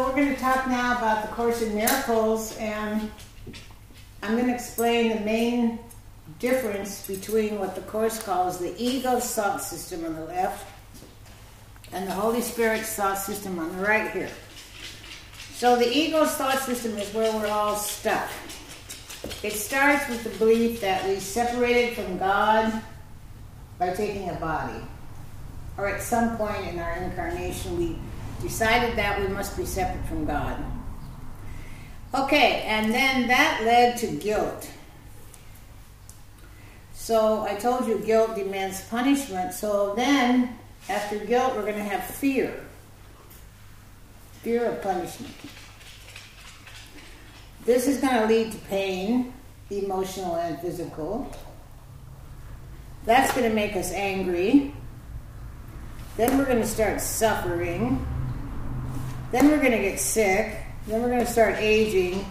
so we're going to talk now about the Course in Miracles, and I'm going to explain the main difference between what the Course calls the ego thought system on the left and the Holy Spirit's thought system on the right here. So the ego's thought system is where we're all stuck. It starts with the belief that we separated from God by taking a body. Or at some point in our incarnation, we decided that we must be separate from God. Okay, and then that led to guilt. So I told you guilt demands punishment. So then, after guilt, we're going to have fear fear of punishment. This is going to lead to pain, emotional and physical. That's going to make us angry. Then we're going to start suffering. Then we're going to get sick. Then we're going to start aging.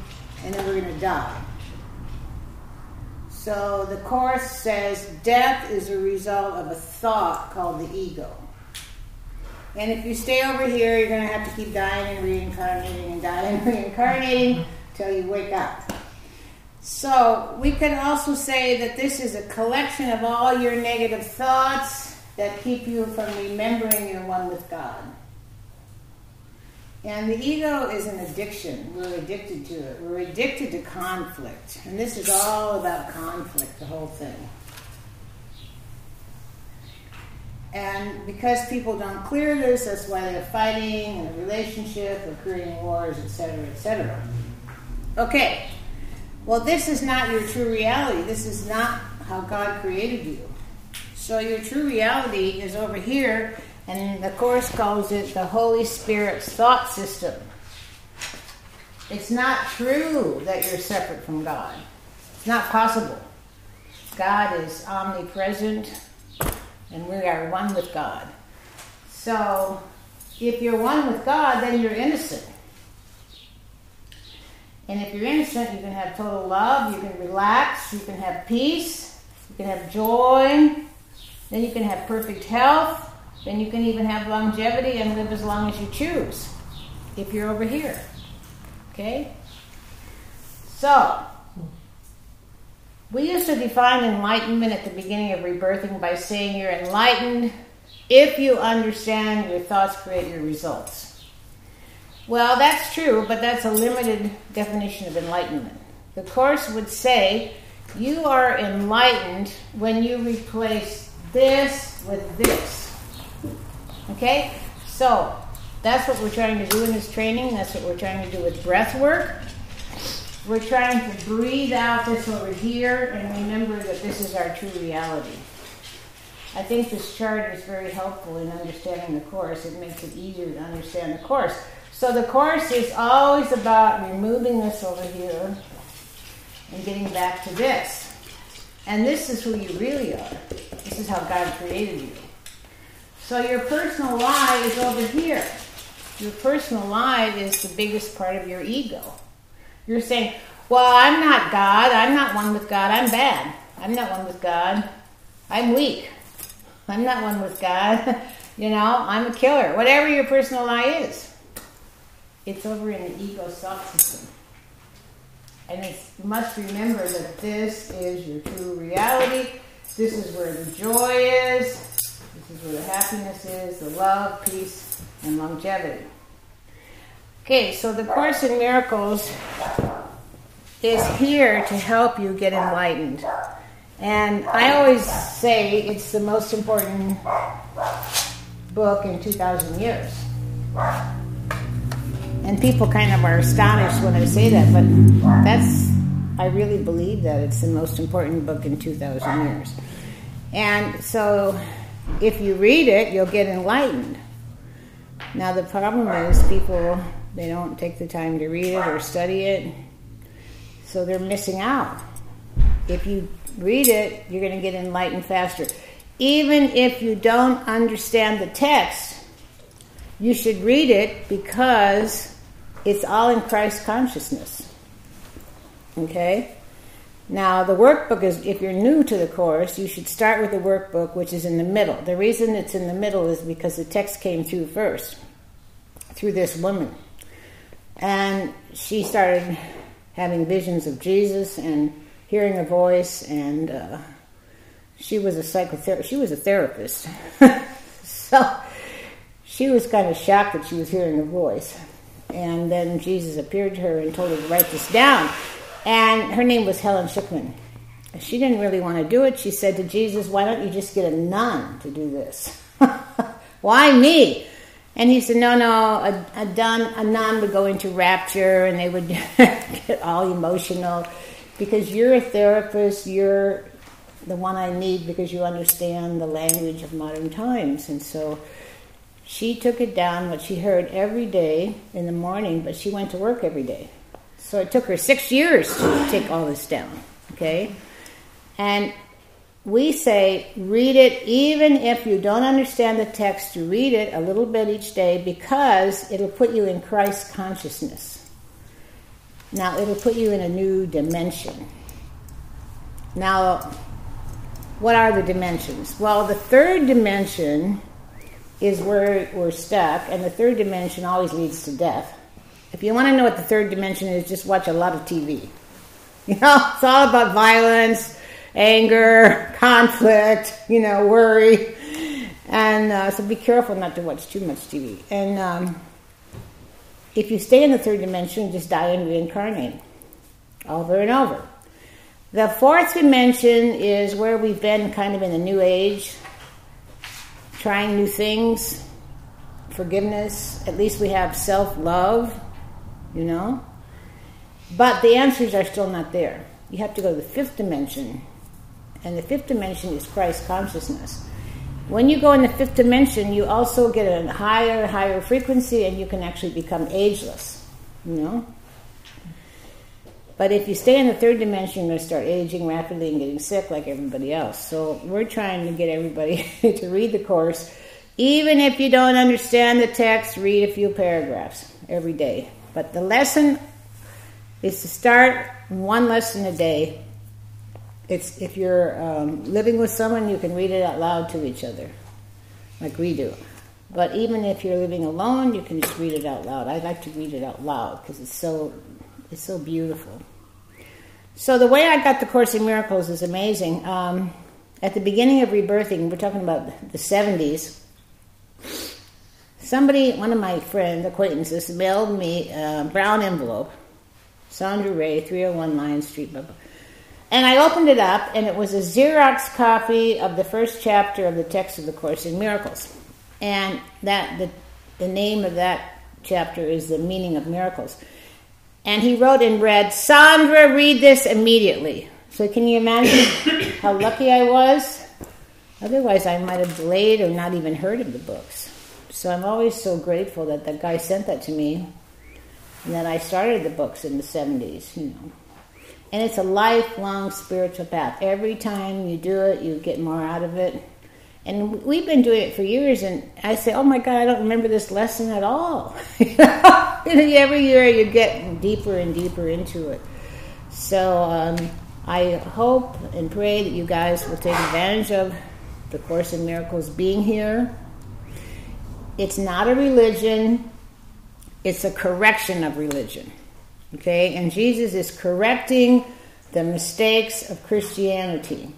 And then we're going to die. So the Course says death is a result of a thought called the ego. And if you stay over here, you're going to have to keep dying and reincarnating and dying and reincarnating till you wake up. So we can also say that this is a collection of all your negative thoughts that keep you from remembering you're one with God. And the ego is an addiction. We're addicted to it. We're addicted to conflict. And this is all about conflict, the whole thing. And because people don't clear this, that's why they're fighting in a relationship or creating wars, etc., etc. Okay, well, this is not your true reality. This is not how God created you. So, your true reality is over here, and the Course calls it the Holy Spirit's thought system. It's not true that you're separate from God, it's not possible. God is omnipresent and we are one with God. So, if you're one with God, then you're innocent. And if you're innocent, you can have total love, you can relax, you can have peace, you can have joy, then you can have perfect health, then you can even have longevity and live as long as you choose if you're over here. Okay? So, we used to define enlightenment at the beginning of rebirthing by saying you're enlightened if you understand your thoughts create your results. Well, that's true, but that's a limited definition of enlightenment. The Course would say you are enlightened when you replace this with this. Okay? So, that's what we're trying to do in this training. That's what we're trying to do with breath work. We're trying to breathe out this over here and remember that this is our true reality. I think this chart is very helpful in understanding the Course. It makes it easier to understand the Course. So the Course is always about removing this over here and getting back to this. And this is who you really are. This is how God created you. So your personal lie is over here. Your personal lie is the biggest part of your ego. You're saying, well, I'm not God. I'm not one with God. I'm bad. I'm not one with God. I'm weak. I'm not one with God. you know, I'm a killer. Whatever your personal lie is, it's over in the ego thought system. And you must remember that this is your true reality. This is where the joy is. This is where the happiness is, the love, peace, and longevity. Okay, so the Course in Miracles is here to help you get enlightened. And I always say it's the most important book in 2,000 years. And people kind of are astonished when I say that, but that's, I really believe that it's the most important book in 2,000 years. And so if you read it, you'll get enlightened. Now, the problem is people they don't take the time to read it or study it, so they're missing out. If you read it, you're going to get enlightened faster. Even if you don't understand the text, you should read it because it's all in Christ consciousness. Okay? Now, the workbook is, if you're new to the course, you should start with the workbook, which is in the middle. The reason it's in the middle is because the text came through first, through this woman. And she started having visions of Jesus and hearing a voice, and uh, she was a psychotherapist. She was a therapist, so she was kind of shocked that she was hearing a voice. And then Jesus appeared to her and told her to write this down. And her name was Helen Schucman. She didn't really want to do it. She said to Jesus, "Why don't you just get a nun to do this? Why me?" And he said, no, no, a, a, nun, a nun would go into rapture and they would get all emotional because you're a therapist, you're the one I need because you understand the language of modern times. And so she took it down, what she heard every day in the morning, but she went to work every day. So it took her six years to take all this down, okay? And we say read it even if you don't understand the text, read it a little bit each day because it'll put you in Christ consciousness. Now, it'll put you in a new dimension. Now, what are the dimensions? Well, the third dimension is where we're stuck, and the third dimension always leads to death. If you want to know what the third dimension is, just watch a lot of TV. You know, it's all about violence anger, conflict, you know, worry. And uh, so be careful not to watch too much TV. And um, if you stay in the third dimension, just die and reincarnate over and over. The fourth dimension is where we've been kind of in the new age, trying new things, forgiveness. At least we have self love, you know. But the answers are still not there. You have to go to the fifth dimension, and the fifth dimension is Christ consciousness. When you go in the fifth dimension, you also get a higher, higher frequency, and you can actually become ageless. You know. But if you stay in the third dimension, you're going to start aging rapidly and getting sick like everybody else. So we're trying to get everybody to read the course. Even if you don't understand the text, read a few paragraphs every day. But the lesson is to start one lesson a day it's if you're um, living with someone, you can read it out loud to each other, like we do. But even if you're living alone, you can just read it out loud. I like to read it out loud because it's so it's so beautiful. So the way I got the Course in Miracles is amazing. Um, at the beginning of rebirthing, we're talking about the 70s. Somebody, one of my friends, acquaintances, mailed me a brown envelope. Sandra Ray, 301 Lion Street, blah, blah. And I opened it up, and it was a Xerox copy of the first chapter of the text of the Course in Miracles. And that the, the name of that chapter is The Meaning of Miracles. And he wrote and read, Sandra, read this immediately. So can you imagine how lucky I was? Otherwise, I might have delayed or not even heard of the books. So I'm always so grateful that that guy sent that to me and that I started the books in the 70s, you know. And it's a lifelong spiritual path. Every time you do it, you get more out of it. And we've been doing it for years, and I say, "Oh my God, I don't remember this lesson at all." you know, Every year, you get deeper and deeper into it. So um, I hope and pray that you guys will take advantage of the Course in Miracles being here. It's not a religion; it's a correction of religion. Okay, and Jesus is correcting the mistakes of Christianity.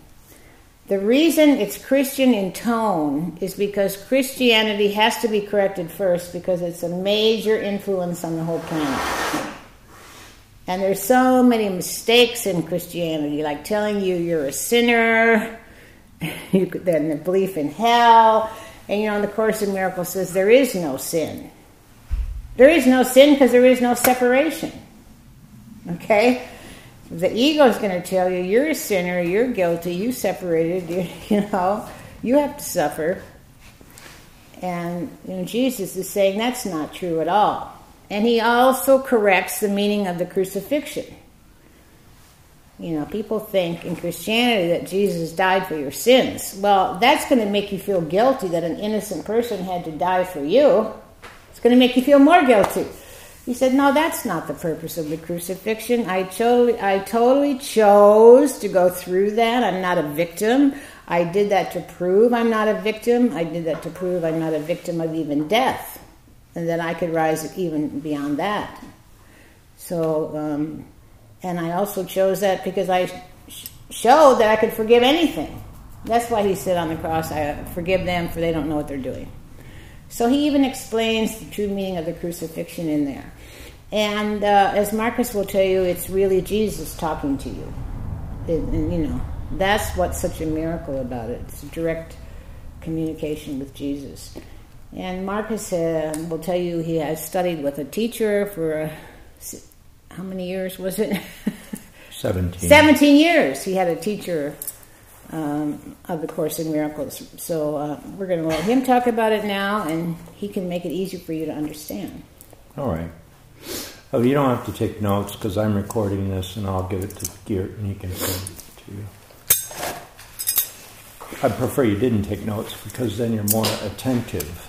The reason it's Christian in tone is because Christianity has to be corrected first because it's a major influence on the whole planet. And there's so many mistakes in Christianity, like telling you you're a sinner, you then the belief in hell, and you know, the Course in Miracles says there is no sin. There is no sin because there is no separation. Okay? The ego is going to tell you you're a sinner, you're guilty, you separated, you, you know, you have to suffer. And you know, Jesus is saying that's not true at all. And he also corrects the meaning of the crucifixion. You know, people think in Christianity that Jesus died for your sins. Well, that's going to make you feel guilty that an innocent person had to die for you. It's going to make you feel more guilty. He said, No, that's not the purpose of the crucifixion. I, totally, I totally chose to go through that. I'm not a victim. I did that to prove I'm not a victim. I did that to prove I'm not a victim of even death. And that I could rise even beyond that. So, um, and I also chose that because I sh- showed that I could forgive anything. That's why he said on the cross, I forgive them for they don't know what they're doing. So he even explains the true meaning of the crucifixion in there. And uh, as Markus will tell you, it's really Jesus talking to you. And, and, you know, that's what's such a miracle about it. It's a direct communication with Jesus. And Markus uh, will tell you he has studied with a teacher for uh, how many years was it? 17. 17 years. He had a teacher um, of the Course in Miracles. So uh, we're going to let him talk about it now, and he can make it easier for you to understand. All right. Oh, you don't have to take notes because I'm recording this, and I'll give it to Geert, and he can send it to you. I prefer you didn't take notes because then you're more attentive.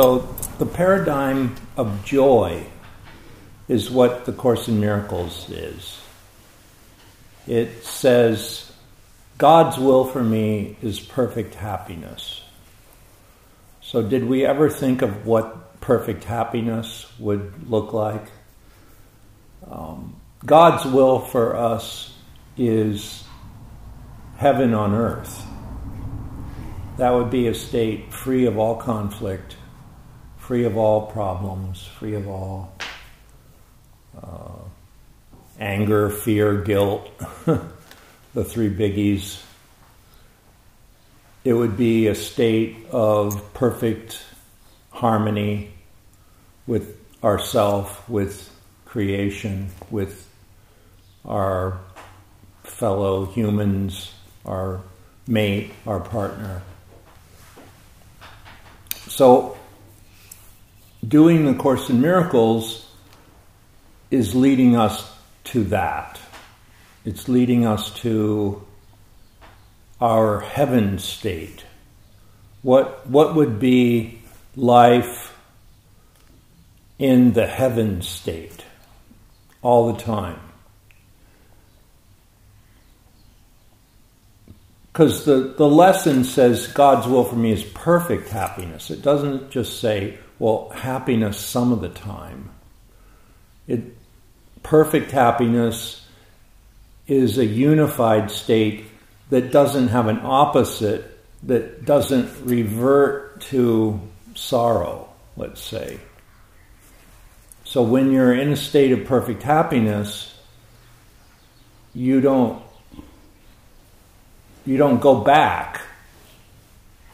So, the paradigm of joy is what the Course in Miracles is. It says, God's will for me is perfect happiness. So, did we ever think of what perfect happiness would look like? Um, God's will for us is heaven on earth. That would be a state free of all conflict, free of all problems, free of all uh, anger, fear, guilt, the three biggies. It would be a state of perfect harmony with ourself, with creation, with our fellow humans, our mate, our partner. So doing the Course in Miracles is leading us to that. It's leading us to our heaven state. What, what would be life in the heaven state all the time? Because the, the lesson says God's will for me is perfect happiness. It doesn't just say well, happiness some of the time. It, perfect happiness is a unified state that doesn't have an opposite, that doesn't revert to sorrow, let's say. So when you're in a state of perfect happiness, you don't you don't go back.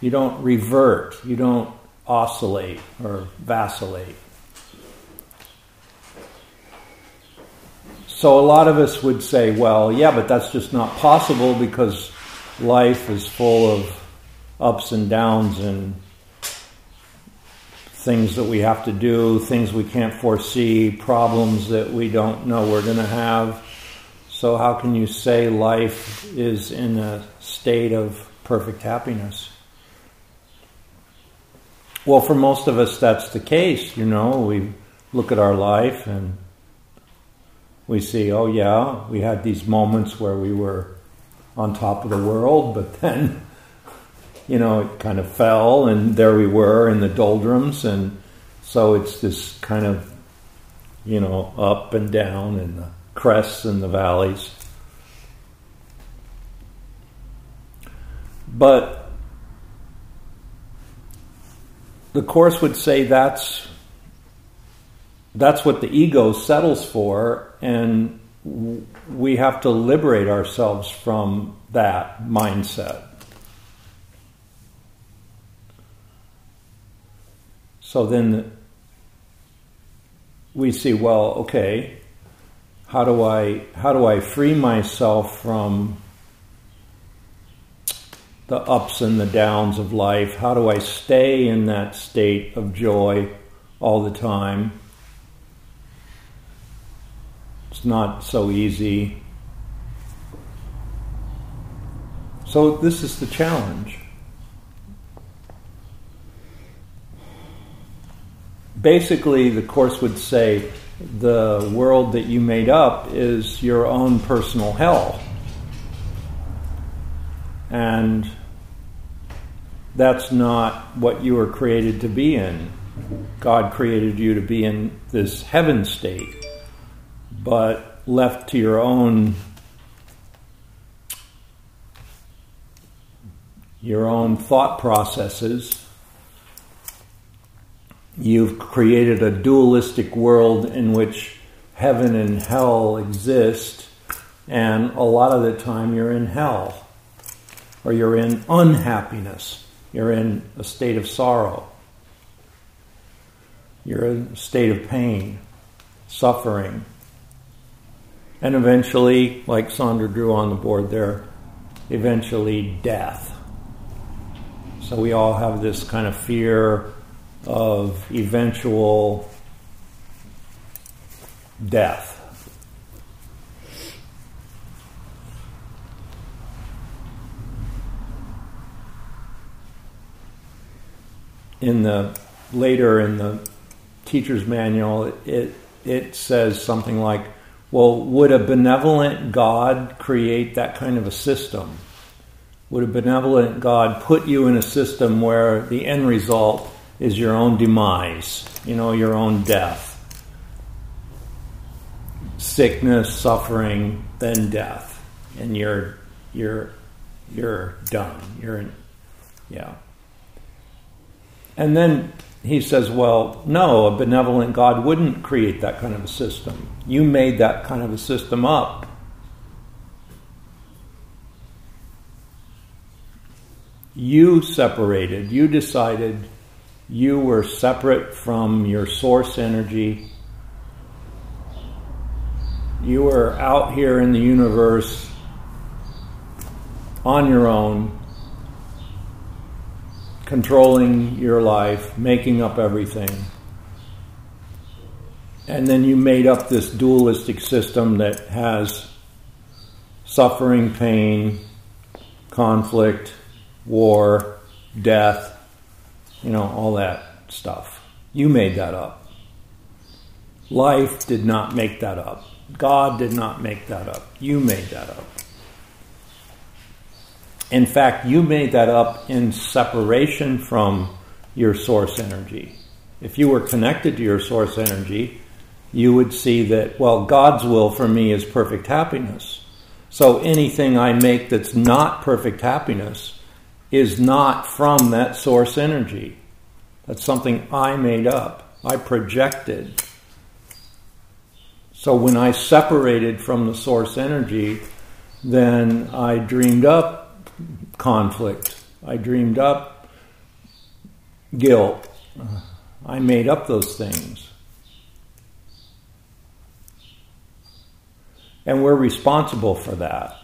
You don't revert. You don't oscillate or vacillate. So a lot of us would say, well, yeah, but that's just not possible because life is full of ups and downs and things that we have to do, things we can't foresee, problems that we don't know we're going to have. So, how can you say life is in a state of perfect happiness? Well, for most of us, that's the case. You know, we look at our life and we see, oh, yeah, we had these moments where we were on top of the world, but then, you know, it kind of fell, and there we were in the doldrums. And so it's this kind of, you know, up and down, and the crests and the valleys. But the Course would say that's, that's what the ego settles for, and we have to liberate ourselves from that mindset. So then we see, well, okay, how do I how do I free myself from the ups and the downs of life? How do I stay in that state of joy all the time? It's not so easy. So, this is the challenge. Basically, the Course would say the world that you made up is your own personal hell. And that's not what you were created to be in. God created you to be in this heaven state, but left to your own your own thought processes you've created a dualistic world in which heaven and hell exist and a lot of the time you're in hell or you're in unhappiness you're in a state of sorrow you're in a state of pain, suffering. And eventually, like Sandra drew on the board there, eventually death. So we all have this kind of fear of eventual death. In the later in the teacher's manual, it, it says something like, well, would a benevolent God create that kind of a system? Would a benevolent God put you in a system where the end result is your own demise, you know, your own death? Sickness, suffering, then death. And you're you're you're done. You're in, yeah. And then he says, Well, no, a benevolent God wouldn't create that kind of a system. You made that kind of a system up. You separated, you decided you were separate from your source energy. You were out here in the universe on your own controlling your life, making up everything. And then you made up this dualistic system that has suffering, pain, conflict, war, death, you know, all that stuff. You made that up. Life did not make that up. God did not make that up. You made that up. In fact, you made that up in separation from your source energy. If you were connected to your source energy, you would see that, well, God's will for me is perfect happiness. So anything I make that's not perfect happiness is not from that source energy. That's something I made up, I projected. So when I separated from the source energy, then I dreamed up conflict. I dreamed up guilt. I made up those things. And we're responsible for that.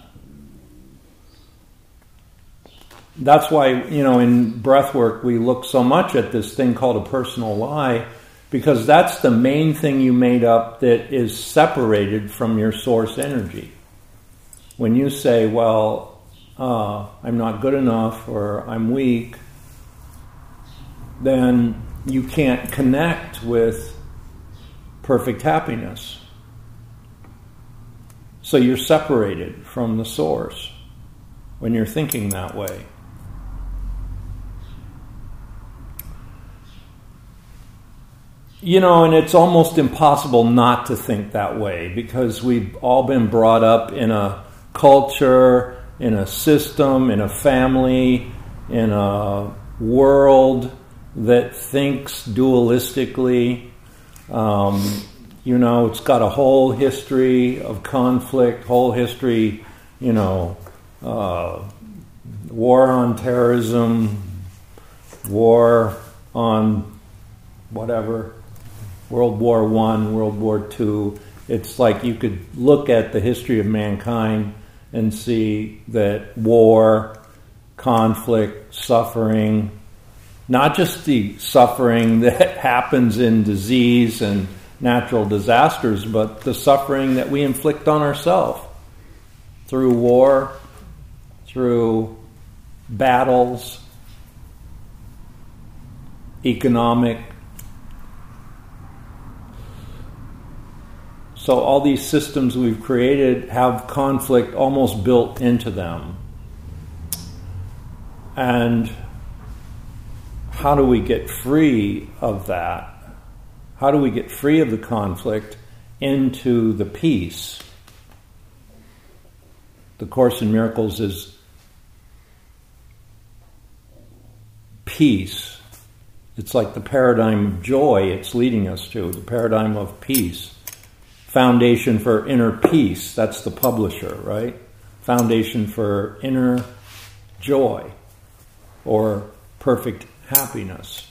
That's why, you know, in breath work, we look so much at this thing called a personal lie because that's the main thing you made up that is separated from your source energy. When you say, well, uh, I'm not good enough or I'm weak, then you can't connect with perfect happiness. So you're separated from the source when you're thinking that way. You know, and it's almost impossible not to think that way because we've all been brought up in a culture in a system, in a family, in a world that thinks dualistically. Um, you know, it's got a whole history of conflict, whole history, you know, uh, war on terrorism, war on whatever, World War One, World War Two. It's like you could look at the history of mankind and see that war, conflict, suffering, not just the suffering that happens in disease and natural disasters, but the suffering that we inflict on ourselves through war, through battles, economic So all these systems we've created have conflict almost built into them. And how do we get free of that? How do we get free of the conflict into the peace? The Course in Miracles is peace. It's like the paradigm of joy it's leading us to, the paradigm of peace. Foundation for Inner Peace, that's the publisher, right? Foundation for Inner Joy or perfect happiness.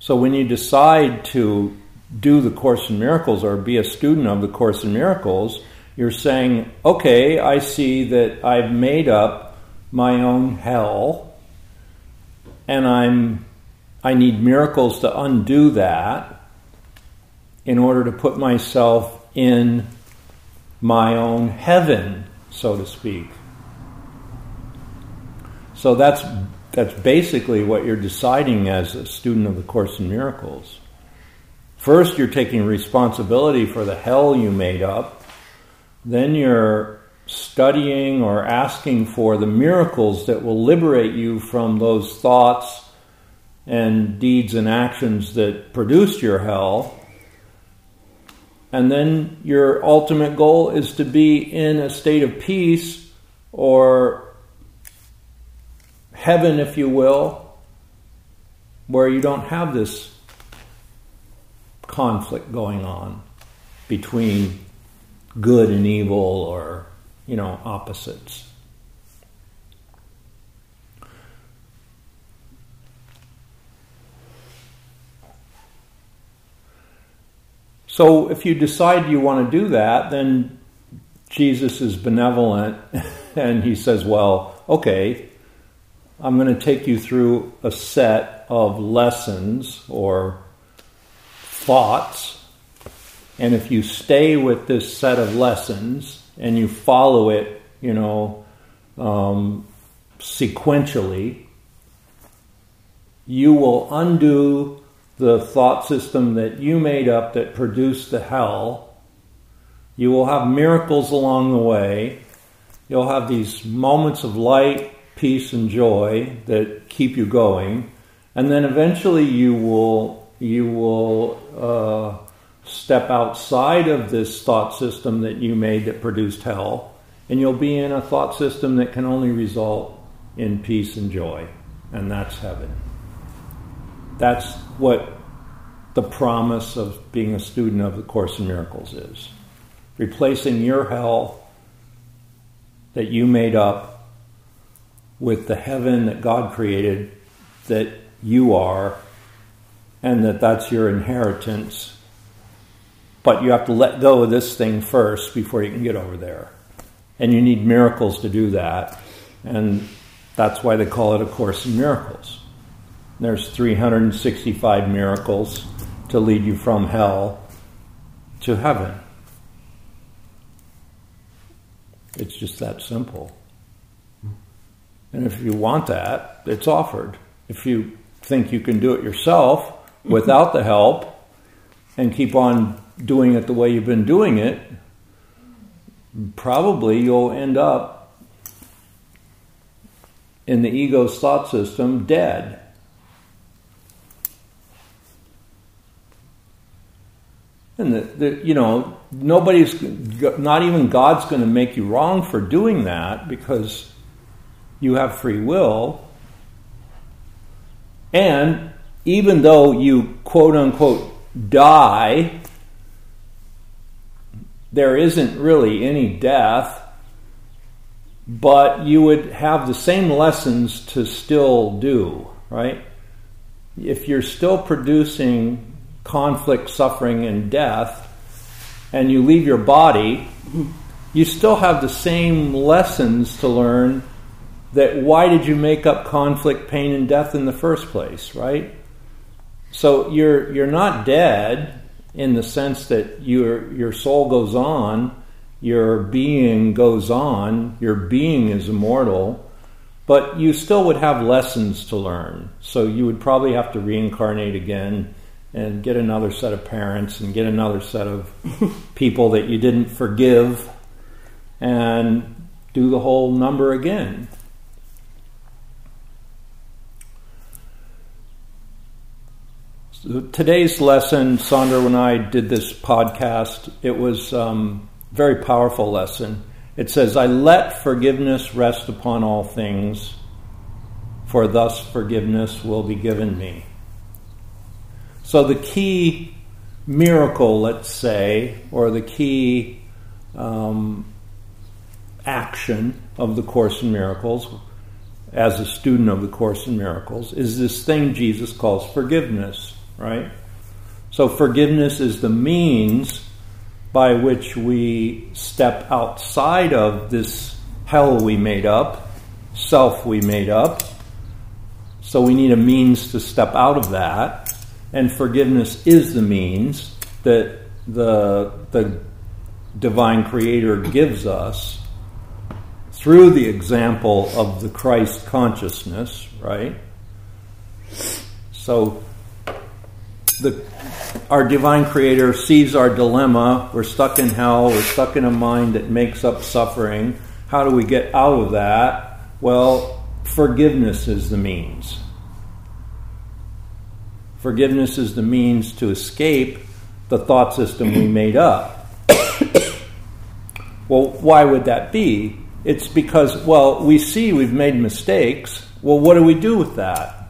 So when you decide to do the Course in Miracles or be a student of the Course in Miracles, you're saying, okay, I see that I've made up my own hell and I'm I need miracles to undo that in order to put myself in my own heaven, so to speak. So that's that's basically what you're deciding as a student of the Course in Miracles. First, you're taking responsibility for the hell you made up. Then you're studying or asking for the miracles that will liberate you from those thoughts and deeds and actions that produced your hell. And then your ultimate goal is to be in a state of peace or heaven, if you will, where you don't have this conflict going on between good and evil or, you know, opposites. So if you decide you want to do that, then Jesus is benevolent and he says, well, okay, I'm going to take you through a set of lessons or thoughts. And if you stay with this set of lessons and you follow it, you know, um, sequentially, you will undo the thought system that you made up that produced the hell. You will have miracles along the way. You'll have these moments of light, peace, and joy that keep you going. And then eventually you will, you will uh, step outside of this thought system that you made that produced hell. And you'll be in a thought system that can only result in peace and joy. And that's heaven. That's what the promise of being a student of the Course in Miracles is. Replacing your hell that you made up with the heaven that God created that you are and that that's your inheritance. But you have to let go of this thing first before you can get over there. And you need miracles to do that. And that's why they call it a Course in Miracles. There's 365 miracles to lead you from hell to heaven. It's just that simple. And if you want that, it's offered. If you think you can do it yourself without the help and keep on doing it the way you've been doing it, probably you'll end up in the ego's thought system dead. And the, the, you know, nobody's, not even God's going to make you wrong for doing that because you have free will. And even though you quote unquote die, there isn't really any death, but you would have the same lessons to still do, right? If you're still producing conflict, suffering, and death, and you leave your body, you still have the same lessons to learn that why did you make up conflict, pain, and death in the first place, right? So you're you're not dead in the sense that your your soul goes on, your being goes on, your being is immortal, but you still would have lessons to learn. So you would probably have to reincarnate again and get another set of parents and get another set of people that you didn't forgive and do the whole number again. Today's lesson, Sandra, when I did this podcast, it was um, very powerful lesson. It says, I let forgiveness rest upon all things, for thus forgiveness will be given me. So the key miracle, let's say, or the key um, action of the Course in Miracles, as a student of the Course in Miracles, is this thing Jesus calls forgiveness, right? So forgiveness is the means by which we step outside of this hell we made up, self we made up. So we need a means to step out of that. And forgiveness is the means that the, the divine creator gives us through the example of the Christ consciousness, right? So the our divine creator sees our dilemma. We're stuck in hell. We're stuck in a mind that makes up suffering. How do we get out of that? Well, forgiveness is the means. Forgiveness is the means to escape the thought system we made up. well, why would that be? It's because, well, we see we've made mistakes. Well, what do we do with that?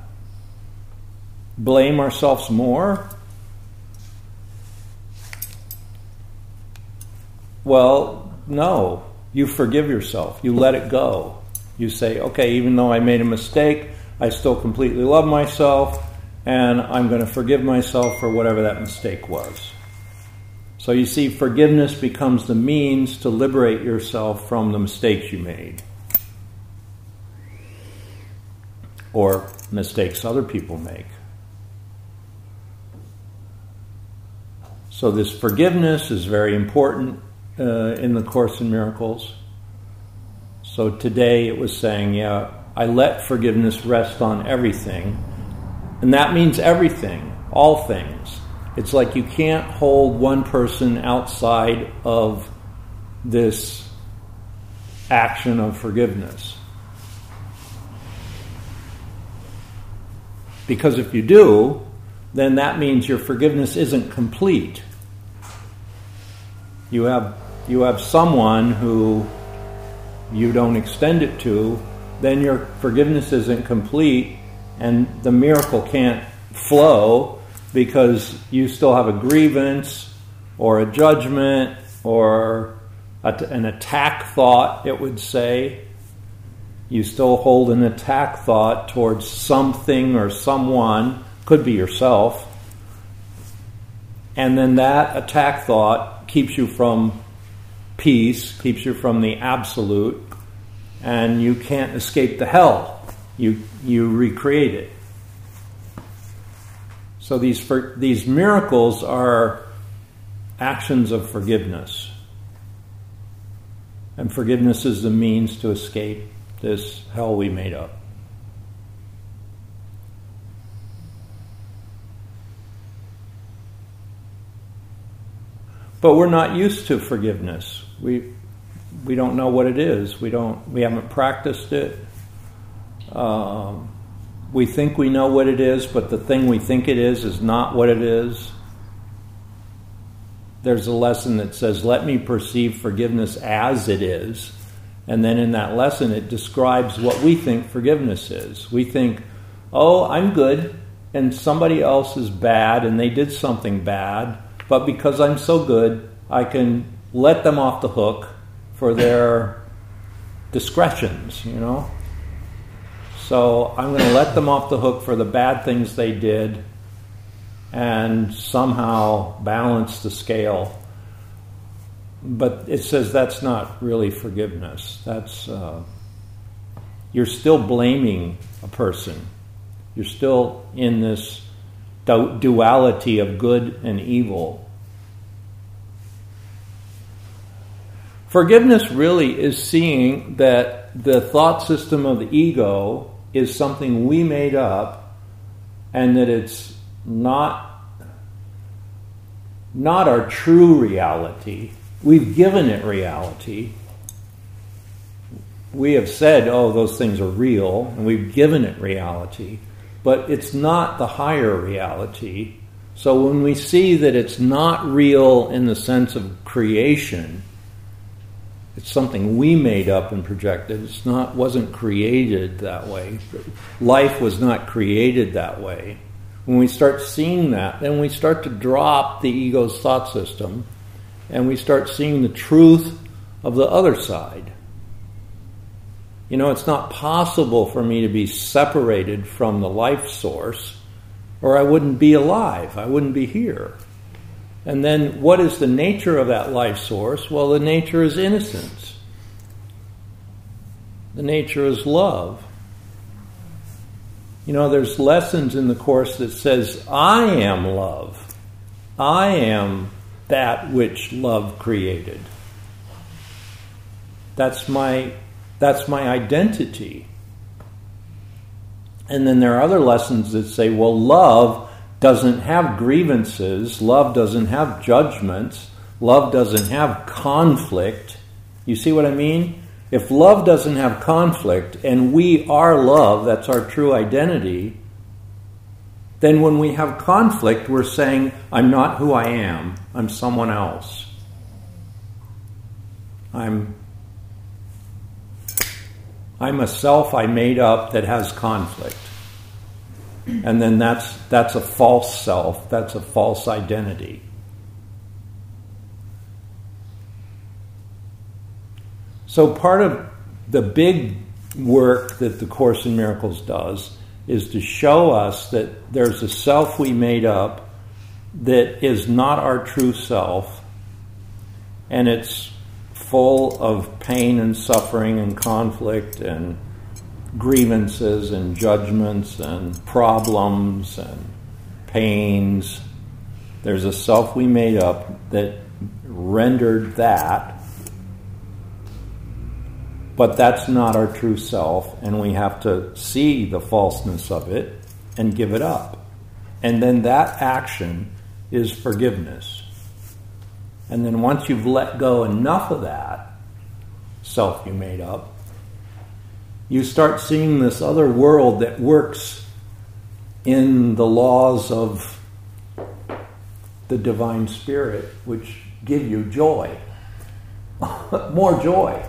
Blame ourselves more? Well, no. You forgive yourself. You let it go. You say, okay, even though I made a mistake, I still completely love myself, and I'm going to forgive myself for whatever that mistake was. So you see, forgiveness becomes the means to liberate yourself from the mistakes you made. Or mistakes other people make. So, this forgiveness is very important uh, in the Course in Miracles. So today it was saying, yeah, I let forgiveness rest on everything. And that means everything, all things. It's like you can't hold one person outside of this action of forgiveness. Because if you do, then that means your forgiveness isn't complete you have you have someone who you don't extend it to, then your forgiveness isn't complete and the miracle can't flow because you still have a grievance or a judgment or a, an attack thought, it would say. You still hold an attack thought towards something or someone, could be yourself. And then that attack thought keeps you from peace, keeps you from the absolute, and you can't escape the hell. You, you recreate it. So these, for, these miracles are actions of forgiveness. And forgiveness is the means to escape this hell we made up. But we're not used to forgiveness. We we don't know what it is. We don't. We haven't practiced it. Um, we think we know what it is, but the thing we think it is is not what it is. There's a lesson that says, "Let me perceive forgiveness as it is," and then in that lesson, it describes what we think forgiveness is. We think, "Oh, I'm good," and somebody else is bad, and they did something bad but because I'm so good, I can let them off the hook for their discretions, you know? So I'm going to let them off the hook for the bad things they did and somehow balance the scale. But it says that's not really forgiveness. That's uh, you're still blaming a person. You're still in this duality of good and evil. Forgiveness really is seeing that the thought system of the ego is something we made up and that it's not not our true reality. We've given it reality. we have said, oh, those things are real, and we've given it reality, but it's not the higher reality. So when we see that it's not real in the sense of creation, it's something we made up and projected. It's not wasn't created that way. Life was not created that way. When we start seeing that, then we start to drop the ego's thought system and we start seeing the truth of the other side. You know, it's not possible for me to be separated from the life source, or I wouldn't be alive. I wouldn't be here. And then, what is the nature of that life source? Well, the nature is innocence, the nature is love. You know, there's lessons in the Course that says, I am love. I am that which love created. That's my that's my identity. And then there are other lessons that say, well, love doesn't have grievances, love doesn't have judgments, love doesn't have conflict. You see what I mean? If love doesn't have conflict and we are love, that's our true identity, then when we have conflict, we're saying, I'm not who I am, I'm someone else. I'm I'm a self I made up that has conflict. And then that's, that's a false self, that's a false identity. So, part of the big work that the Course in Miracles does is to show us that there's a self we made up that is not our true self, and it's full of pain and suffering and conflict and grievances and judgments and problems and pains. There's a self we made up that rendered that, but that's not our true self, and we have to see the falseness of it and give it up. And then that action is forgiveness. And then once you've let go enough of that self you made up, you start seeing this other world that works in the laws of the divine spirit, which give you joy, more joy.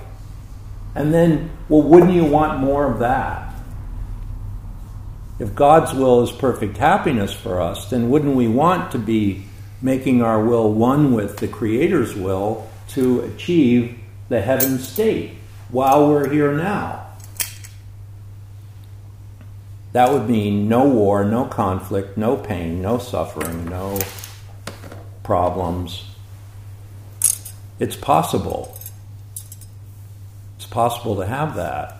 And then, well, wouldn't you want more of that? If God's will is perfect happiness for us, then wouldn't we want to be making our will one with the Creator's will to achieve the heaven state while we're here now. That would mean no war, no conflict, no pain, no suffering, no problems. It's possible. It's possible to have that.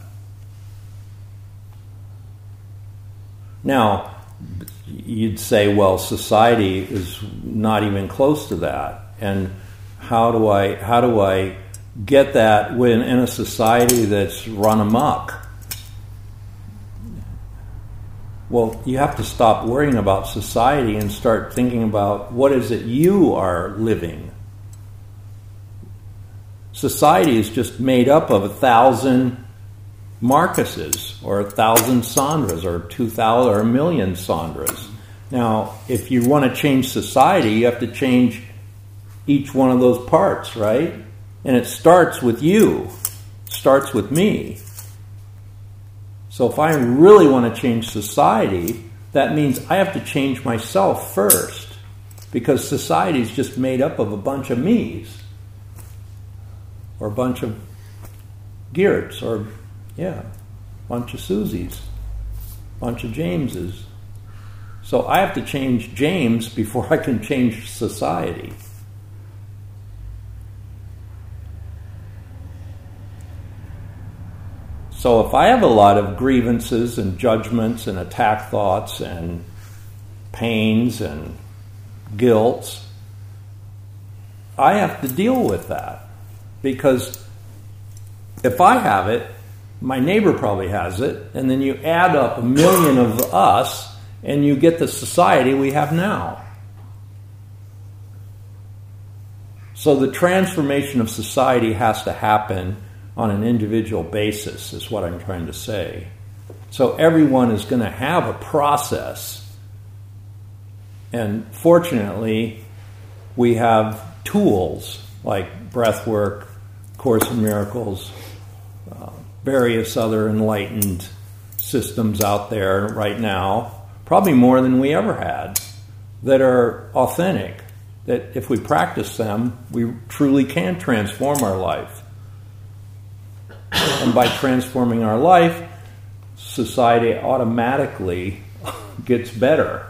Now, you'd say, well, society is not even close to that. And how do I how do I get that when in a society that's run amok? Well, you have to stop worrying about society and start thinking about what is it you are living. Society is just made up of a thousand Markuses or a thousand Sondras or two thousand or a million Sondras. Now, if you want to change society, you have to change each one of those parts, right? And it starts with you, starts with me. So if I really want to change society, that means I have to change myself first. Because society is just made up of a bunch of me's. Or a bunch of Geerts, or yeah, a bunch of Susies, a bunch of Jameses. So I have to change James before I can change society. So if I have a lot of grievances and judgments and attack thoughts and pains and guilt, I have to deal with that. Because if I have it, my neighbor probably has it, and then you add up a million of us, and you get the society we have now. So the transformation of society has to happen on an individual basis, is what I'm trying to say. So everyone is going to have a process. And fortunately, we have tools like breath work, Course in Miracles, uh, various other enlightened systems out there right now, probably more than we ever had, that are authentic. That if we practice them, we truly can transform our life. And by transforming our life, society automatically gets better.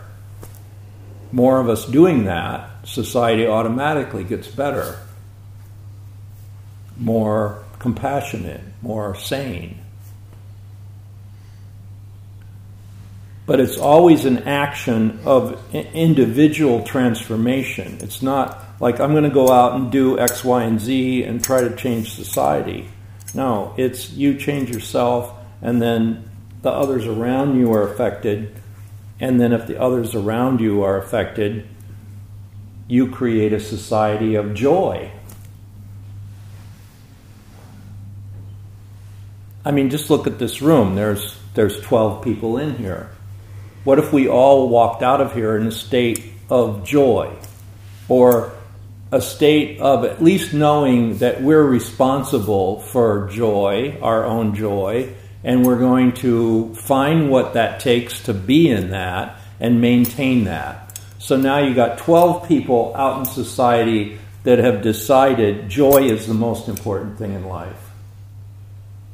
More of us doing that, society automatically gets better. More compassionate, more sane. But it's always an action of individual transformation. It's not like I'm going to go out and do X, Y, and Z and try to change society. No, it's you change yourself, and then the others around you are affected. And then if the others around you are affected, you create a society of joy I mean, just look at this room. There's there's 12 people in here. What if we all walked out of here in a state of joy or a state of at least knowing that we're responsible for joy, our own joy, and we're going to find what that takes to be in that and maintain that. So now you got 12 people out in society that have decided joy is the most important thing in life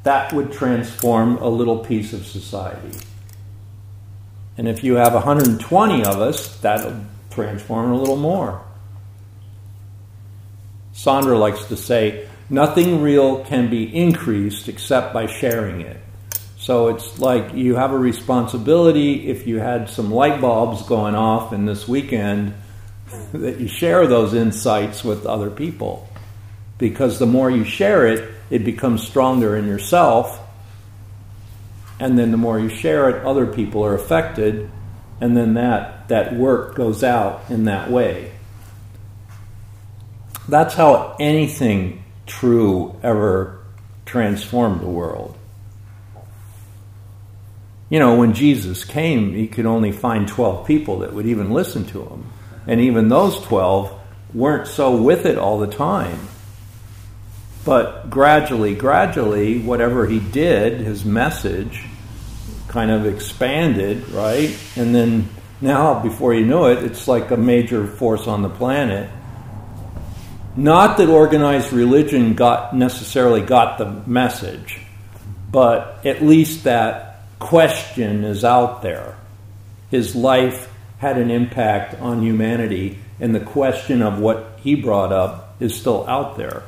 that would transform a little piece of society. And if you have 120 of us, that'll transform a little more. Sondra likes to say, nothing real can be increased except by sharing it. So it's like you have a responsibility if you had some light bulbs going off in this weekend that you share those insights with other people. Because the more you share it, it becomes stronger in yourself. And then the more you share it, other people are affected. And then that, that work goes out in that way. That's how anything true ever transformed the world. You know, when Jesus came, he could only find 12 people that would even listen to him. And even those 12 weren't so with it all the time. But gradually, gradually, whatever he did, his message kind of expanded, right? And then now, before you know it, it's like a major force on the planet. Not that organized religion got necessarily got the message, but at least that question is out there. His life had an impact on humanity, and the question of what he brought up is still out there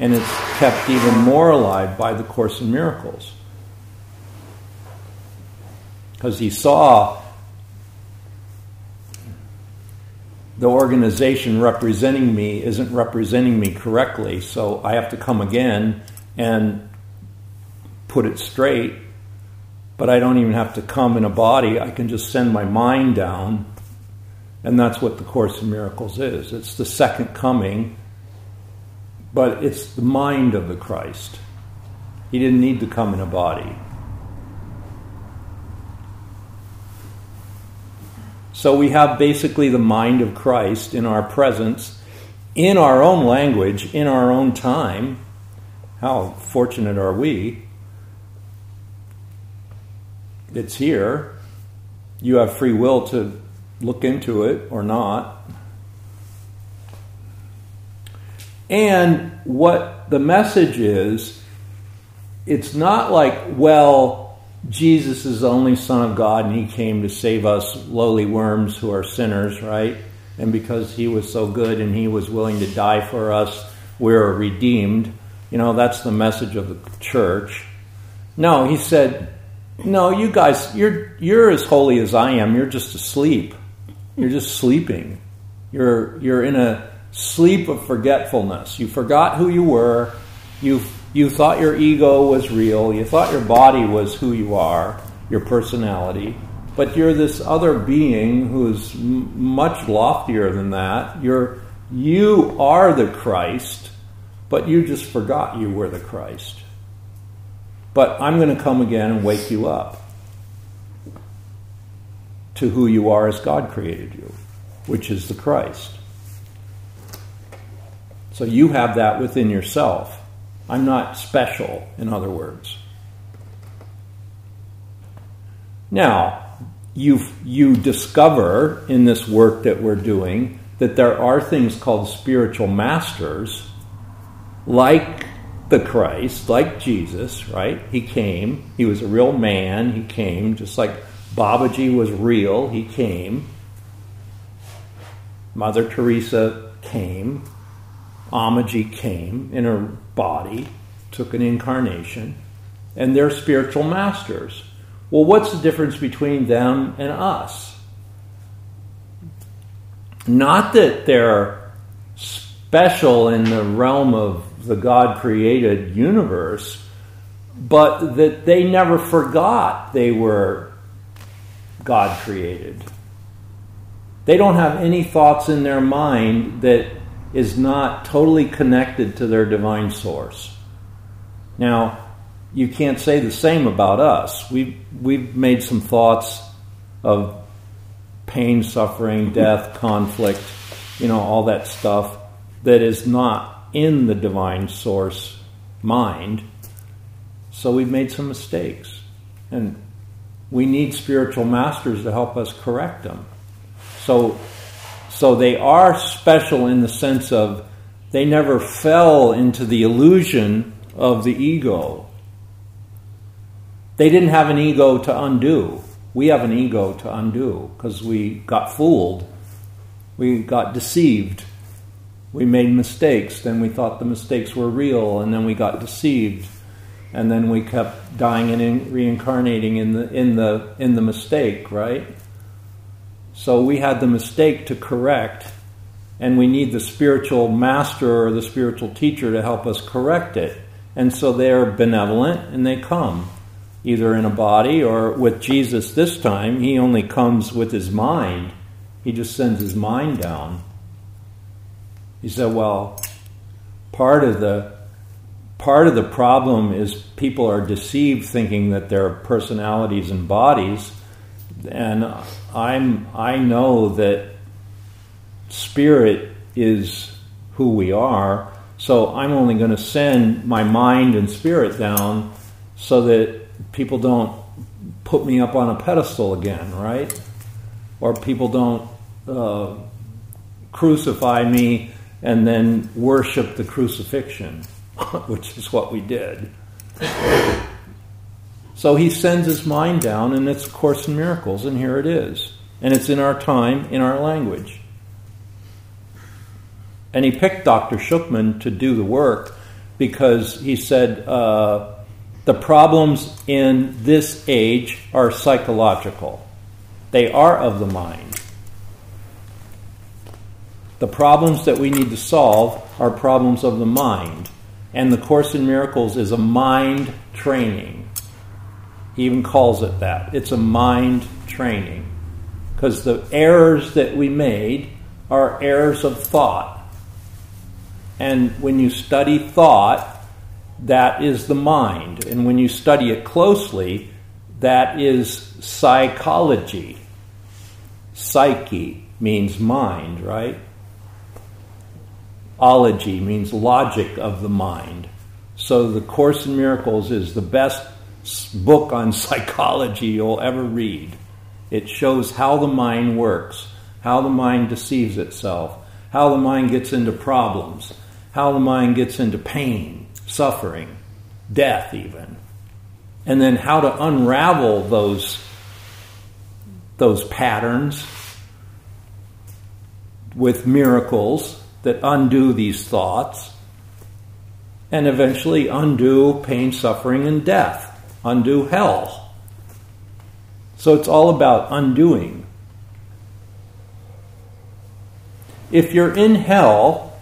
and it's kept even more alive by the Course in Miracles. Because he saw the organization representing me isn't representing me correctly, so I have to come again and put it straight. But I don't even have to come in a body, I can just send my mind down. And that's what the Course in Miracles is. It's the second coming but it's the mind of the Christ. He didn't need to come in a body. So we have basically the mind of Christ in our presence, in our own language, in our own time. How fortunate are we? It's here. You have free will to look into it or not. And what the message is, it's not like, well, Jesus is the only Son of God and he came to save us lowly worms who are sinners, right? And because he was so good and he was willing to die for us, we're redeemed. You know, that's the message of the church. No, he said, no, you guys, you're, you're as holy as I am. You're just asleep. You're just sleeping. You're, you're in a sleep of forgetfulness. You forgot who you were. You, you thought your ego was real. You thought your body was who you are, your personality. But you're this other being who's m- much loftier than that. You're, you are the Christ. but you just forgot you were the Christ. But I'm going to come again and wake you up to who you are as God created you, which is the Christ. So you have that within yourself. I'm not special, in other words. Now, you you discover in this work that we're doing that there are things called spiritual masters, like the Christ, like Jesus, right? He came. He was a real man. He came, just like Babaji was real. He came. Mother Teresa came. Amaji came in her body, took an incarnation, and they're spiritual masters. Well, what's the difference between them and us? Not that they're special in the realm of the God created universe, but that they never forgot they were God created. They don't have any thoughts in their mind that is not totally connected to their divine source. Now, you can't say the same about us. We've, we've made some thoughts of pain, suffering, death, conflict, you know, all that stuff that is not in the divine source mind. So we've made some mistakes. And we need spiritual masters to help us correct them. So, so they are special in the sense of they never fell into the illusion of the ego they didn't have an ego to undo. We have an ego to undo because we got fooled. We got deceived. We made mistakes. Then we thought the mistakes were real, and then we got deceived. And then we kept dying and reincarnating in the, in, the, in the mistake, right? So we had the mistake to correct, and we need the spiritual master or the spiritual teacher to help us correct it. And so they're benevolent and they come either in a body or with Jesus this time, he only comes with his mind. He just sends his mind down. He said, well, part of the part of the problem is people are deceived thinking that they're personalities and bodies and i'm i know that spirit is who we are so i'm only going to send my mind and spirit down so that people don't put me up on a pedestal again, right? Or people don't uh, crucify me and then worship the crucifixion, which is what we did. So he sends his mind down, and it's a Course in Miracles, and here it is. And it's in our time, in our language. And he picked Dr. Schucman to do the work because he said, uh, the problems in this age are psychological, they are of the mind. The problems that we need to solve are problems of the mind. And the Course in Miracles is a mind training. Even calls it that. It's a mind training. Because the errors that we made are errors of thought. And when you study thought, that is the mind. And when you study it closely, that is psychology. Psyche means mind, right? Ology means logic of the mind. So the Course in Miracles is the best book on psychology you'll ever read. It shows how the mind works, how the mind deceives itself, how the mind gets into problems, how the mind gets into pain, suffering, death, even. And then how to unravel those, those patterns with miracles that undo these thoughts and eventually undo pain, suffering, and death, undo hell. So it's all about undoing. If you're in hell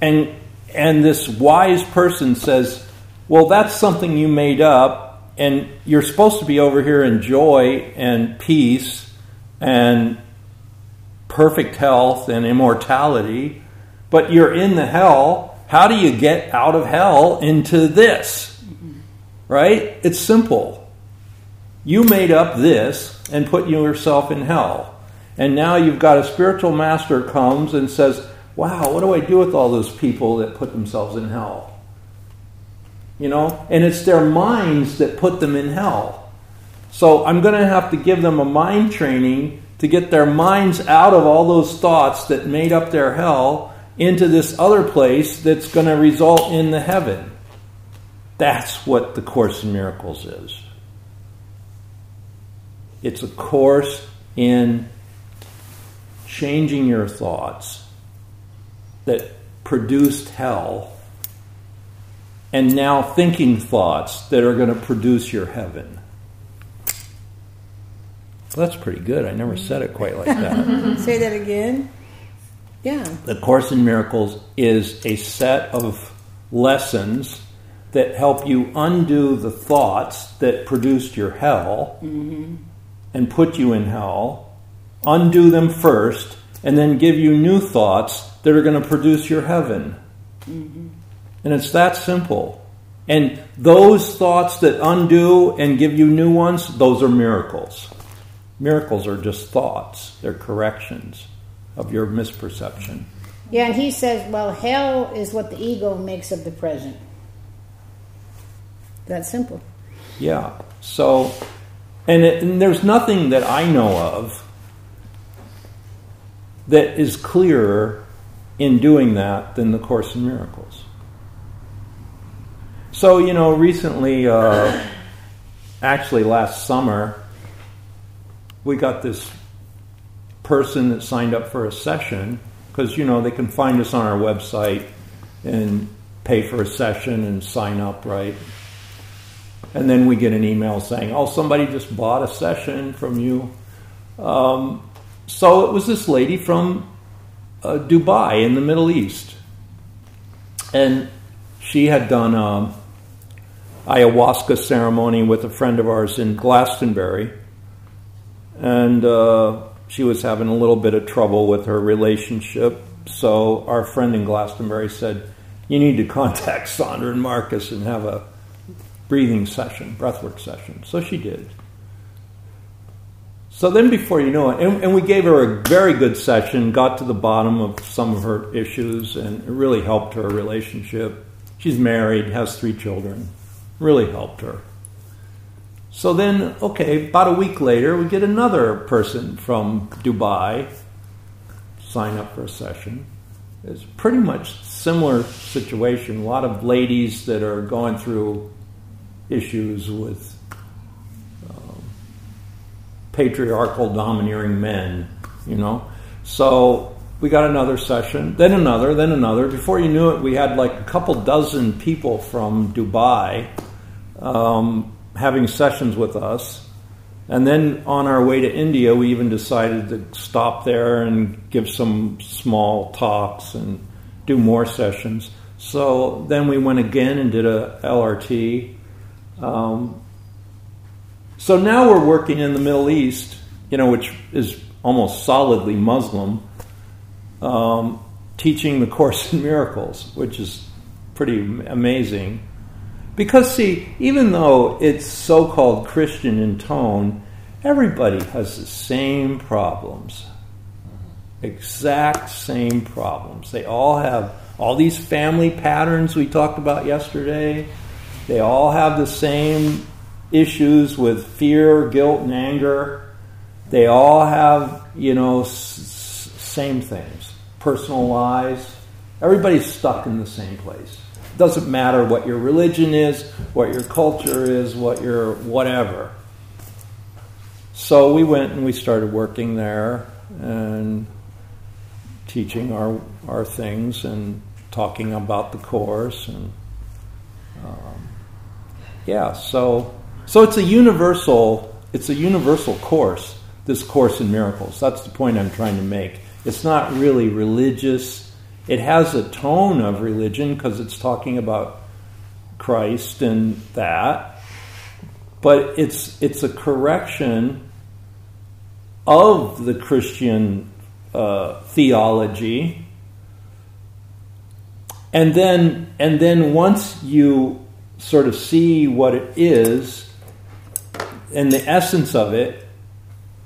and and this wise person says, Well, that's something you made up, and you're supposed to be over here in joy and peace and perfect health and immortality. but you're in the hell. How do you get out of hell into this? Right? It's simple. You made up this and put yourself in hell. And now you've got a spiritual master comes and says, Wow, what do I do with all those people that put themselves in hell? You know? And it's their minds that put them in hell. So I'm going to have to give them a mind training to get their minds out of all those thoughts that made up their hell into this other place that's going to result in the heaven. That's what the Course in Miracles is. It's a course in changing your thoughts that produced hell and now thinking thoughts that are going to produce your heaven. Well, that's pretty good. I never said it quite like that. Say that again. Yeah. The Course in Miracles is a set of lessons that help you undo the thoughts that produced your hell mm-hmm. and put you in hell, undo them first, and then give you new thoughts that are going to produce your heaven. Mm-hmm. And it's that simple. And those thoughts that undo and give you new ones, those are miracles. Miracles are just thoughts, they're corrections of your misperception. Yeah, and he says, well, hell is what the ego makes of the present. That simple. Yeah. So, and, it, and there's nothing that I know of that is clearer in doing that than the Course in Miracles. So, you know, recently, uh, actually last summer, we got this person that signed up for a session because, you know, they can find us on our website and pay for a session and sign up, right? And then we get an email saying, oh, somebody just bought a session from you. Um, so it was this lady from uh, Dubai in the Middle East. And she had done a ayahuasca ceremony with a friend of ours in Glastonbury. And uh, she was having a little bit of trouble with her relationship. So our friend in Glastonbury said, You need to contact Sondra and Markus and have a breathing session, breathwork session. So she did. So then, before you know it, and, and, we gave her a very good session, got to the bottom of some of her issues, and it really helped her relationship. She's married, has three children. Really helped her. So then, okay, about a week later, we get another person from Dubai sign up for a session. It's pretty much similar situation. A lot of ladies that are going through issues with um, patriarchal domineering men, you know. So we got another session, then another, then another. Before you knew it, we had like a couple dozen people from Dubai um, having sessions with us. And then on our way to India, we even decided to stop there and give some small talks and do more sessions. So then we went again and did a LRT um, so now we're working in the Middle East, you know, which is almost solidly Muslim, um, teaching the Course in Miracles, which is pretty amazing. Because, see, even though it's so called Christian in tone, everybody has the same problems. Exact same problems. They all have all these family patterns we talked about yesterday they all have the same issues with fear, guilt, and anger. They all have, you know, s- same things. Personal lies. Everybody's stuck in the same place. It doesn't matter what your religion is, what your culture is, what your whatever. So we went and we started working there and teaching our our things and talking about the course and um, yeah, so so it's a universal it's a universal course. This course in miracles. That's the point I'm trying to make. It's not really religious. It has a tone of religion because it's talking about Christ and that, but it's it's a correction of the Christian uh, theology. And then and then once you sort of see what it is and the essence of it,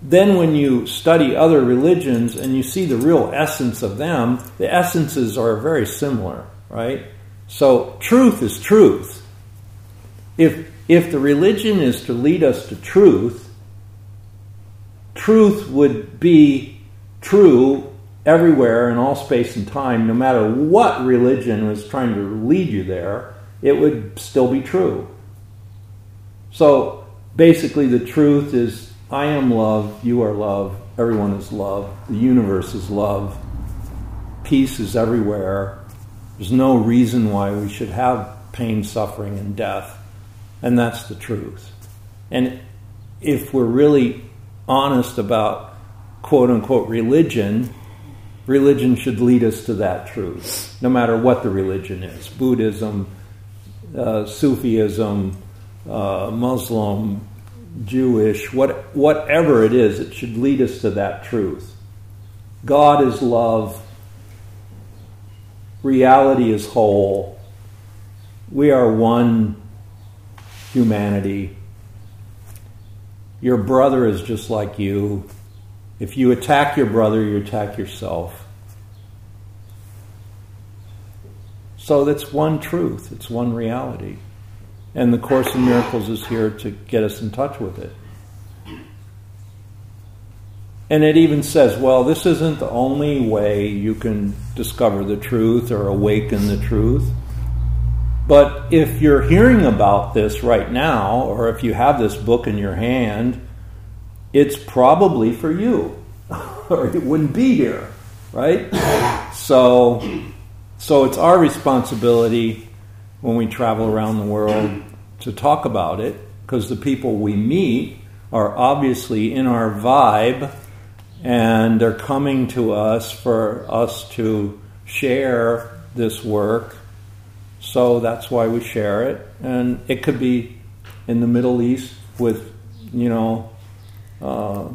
then when you study other religions and you see the real essence of them, the essences are very similar, right? So truth is truth. If if the religion is to lead us to truth, truth would be true everywhere in all space and time, no matter what religion was trying to lead you there, it would still be true. So basically, the truth is I am love, you are love, everyone is love, the universe is love, peace is everywhere. There's no reason why we should have pain, suffering, and death. And that's the truth. And if we're really honest about quote unquote religion, religion should lead us to that truth, no matter what the religion is Buddhism, uh, Sufism, uh, Muslim, Jewish, what, whatever it is, it should lead us to that truth. God is love, reality is whole, we are one humanity. Your brother is just like you. If you attack your brother, you attack yourself. So that's one truth, it's one reality. And the Course in Miracles is here to get us in touch with it. And it even says, well, this isn't the only way you can discover the truth or awaken the truth. But if you're hearing about this right now, or if you have this book in your hand, it's probably for you, or it wouldn't be here, right? So so it's our responsibility when we travel around the world to talk about it because the people we meet are obviously in our vibe and they're coming to us for us to share this work. So that's why we share it. And it could be in the Middle East with, you know, uh,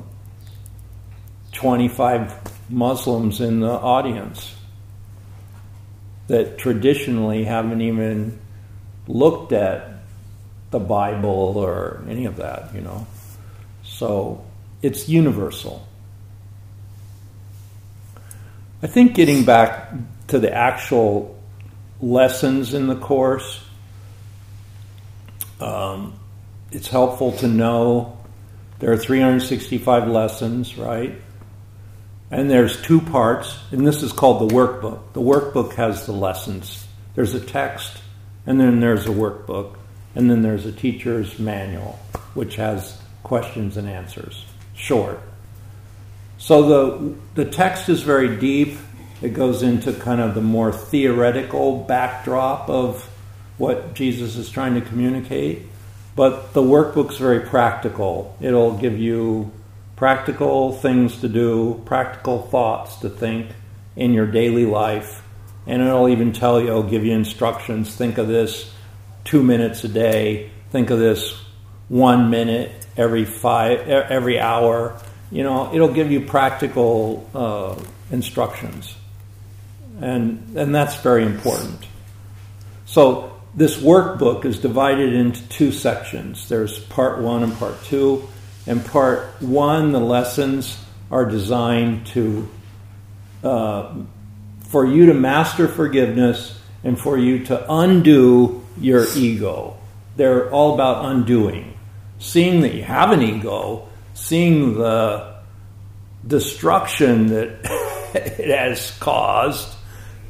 25 Muslims in the audience that traditionally haven't even looked at the Bible or any of that, you know. So it's universal. I think getting back to the actual lessons in the course, um, it's helpful to know there are 365 lessons, right? And there's two parts, and this is called the workbook. The workbook has the lessons. There's a text, and then there's a workbook, and then there's a teacher's manual, which has questions and answers, short. So the, the text is very deep. It goes into kind of the more theoretical backdrop of what Jesus is trying to communicate. But the workbook's very practical. It'll give you practical things to do, practical thoughts to think in your daily life. And it'll even tell you, it'll give you instructions. Think of this two minutes a day. Think of this one minute every five, every hour. You know, it'll give you practical uh, instructions. And, and that's very important. So this workbook is divided into two sections. There's part one and part two. In part one, the lessons are designed to uh, for you to master forgiveness and for you to undo your ego. They're all about undoing, seeing that you have an ego, seeing the destruction that it has caused,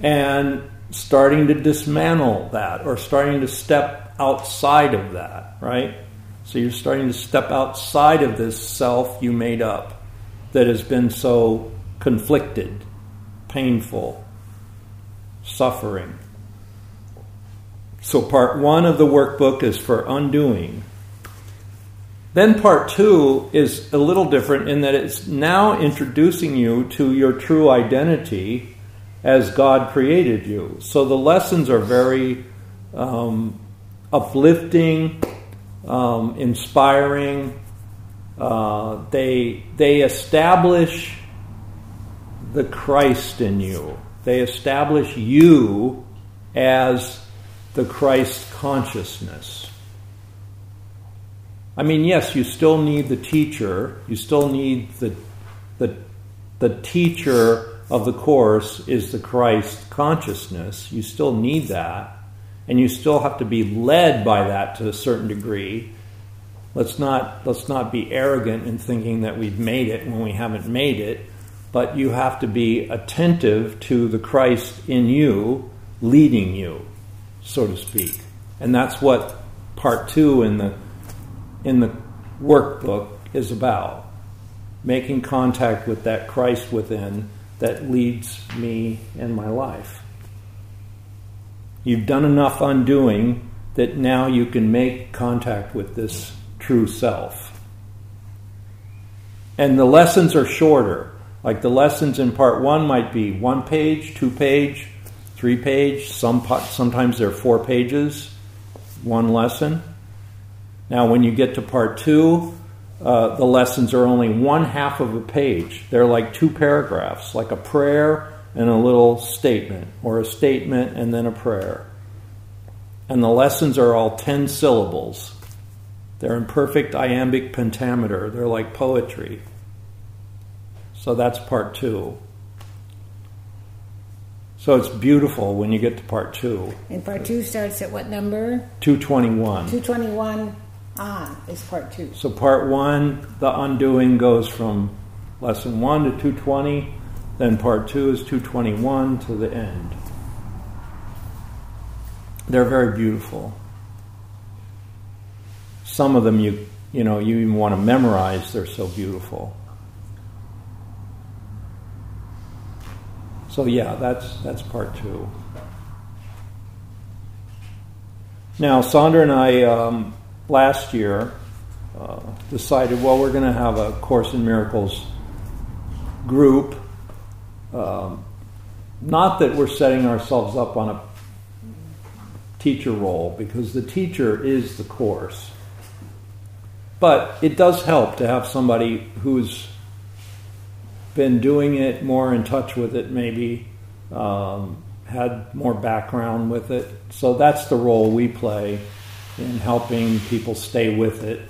and starting to dismantle that or starting to step outside of that, right? So you're starting to step outside of this self you made up that has been so conflicted, painful, suffering. So part one of the workbook is for undoing. Then part two is a little different in that it's now introducing you to your true identity as God created you. So the lessons are very um, uplifting um, inspiring. Uh, they they establish the Christ in you. They establish you as the Christ consciousness. I mean, yes, you still need the teacher, you still need the, the, the teacher of the Course is the Christ consciousness. You still need that. And you still have to be led by that to a certain degree. Let's not, let's not be arrogant in thinking that we've made it when we haven't made it, but you have to be attentive to the Christ in you leading you, so to speak. And that's what part two in the, in the workbook is about making contact with that Christ within that leads me in my life. You've done enough undoing that now you can make contact with this true self. And the lessons are shorter. Like the lessons in part one might be one page, two page, three page. Some sometimes they're four pages, one lesson. Now, when you get to part two, uh, the lessons are only one half of a page. They're like two paragraphs, like a prayer and a little statement, or a statement and then a prayer. And the lessons are all 10 syllables. They're in perfect iambic pentameter, they're like poetry. So that's part two. So it's beautiful when you get to part two. And part two starts at what number? 221. 221 on is part two. So part one, the undoing goes from lesson one to 220, then part two is 221 to the end. They're very beautiful. Some of them you you know you even want to memorize, they're so beautiful. So yeah, that's that's part two. Now, Sondra and I um, last year uh, decided, well, we're going to have a Course in Miracles group. Um, not that we're setting ourselves up on a teacher role, because the teacher is the course. But it does help to have somebody who's been doing it, more in touch with it, maybe, um, had more background with it. So that's the role we play in helping people stay with it.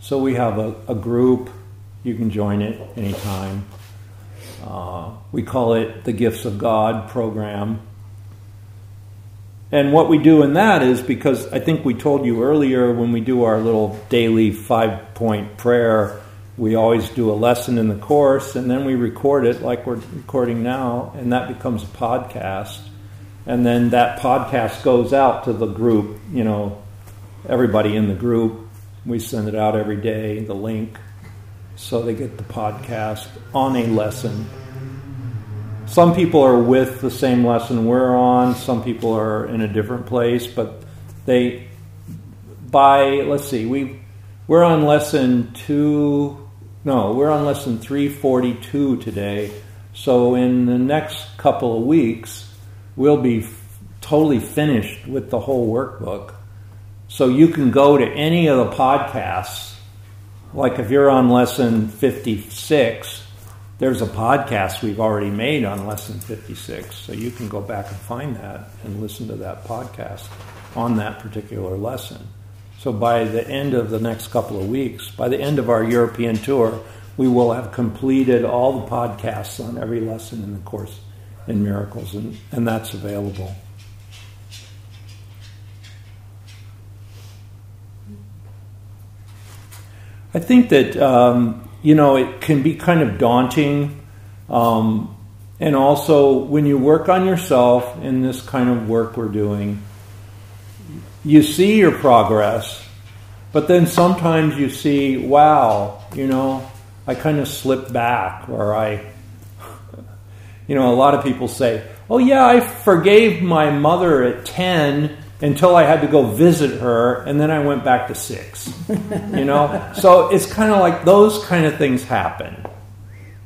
So we have a, a group. You can join it anytime. Uh, we call it the Gifts of God program. And what we do in that is because I think we told you earlier when we do our little daily five point prayer, we always do a lesson in the course and then we record it like we're recording now, and that becomes a podcast. And then that podcast goes out to the group, you know, everybody in the group. We send it out every day, the link, so they get the podcast on a lesson. Some people are with the same lesson we're on, some people are in a different place, but they, by, let's see, we, we're on lesson two, no, we're on lesson 342 today. So in the next couple of weeks, we'll be f- totally finished with the whole workbook. So you can go to any of the podcasts. Like if you're on lesson 56, there's a podcast we've already made on lesson 56. So you can go back and find that and listen to that podcast on that particular lesson. So by the end of the next couple of weeks, by the end of our European tour, we will have completed all the podcasts on every lesson in the Course in Miracles, and, and that's available. I think that um, you know it can be kind of daunting, um, and also when you work on yourself in this kind of work we're doing, you see your progress, but then sometimes you see, wow, you know, I kind of slipped back, or I, you know, a lot of people say, oh yeah, I forgave my mother at ten until I had to go visit her, and then I went back to six. you know, so it's kind of like those kind of things happen,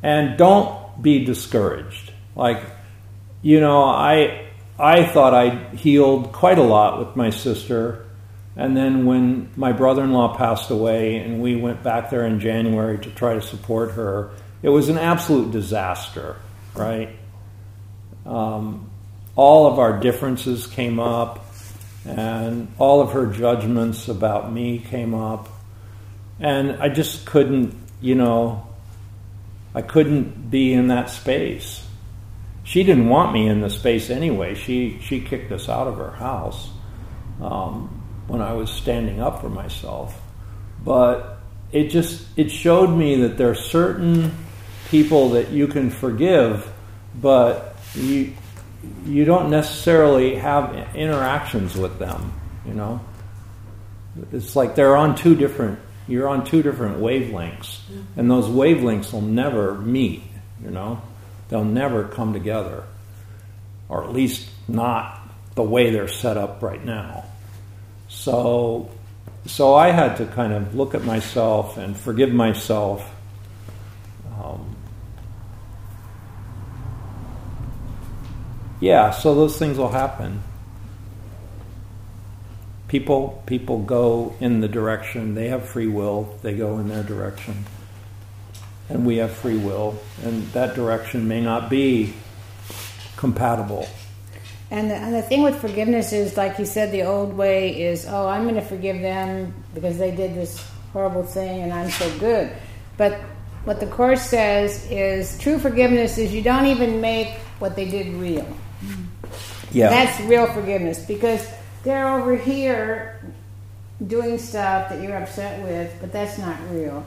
and don't be discouraged. Like, you know, I I thought I healed quite a lot with my sister, and then when my brother-in-law passed away, and we went back there in January to try to support her, it was an absolute disaster, right? Um, all of our differences came up, and all of her judgments about me came up. And I just couldn't, you know, I couldn't be in that space. She didn't want me in the space anyway. She, she kicked us out of her house um, when I was standing up for myself. But it just it showed me that there are certain people that you can forgive, but you you don't necessarily have interactions with them. You know, it's like they're on two different. You're on two different wavelengths, and those wavelengths will never meet. You know, they'll never come together, or at least not the way they're set up right now. So, so I had to kind of look at myself and forgive myself. Um, yeah, so those things will happen. People, people go in the direction they have free will. They go in their direction, and we have free will, and that direction may not be compatible and the, and the thing with forgiveness is, like you said, the old way is, oh, I'm going to forgive them because they did this horrible thing and I'm so good. But what the Course says is true forgiveness is you don't even make what they did real. Yeah. That's real forgiveness because they're over here doing stuff that you're upset with, but that's not real.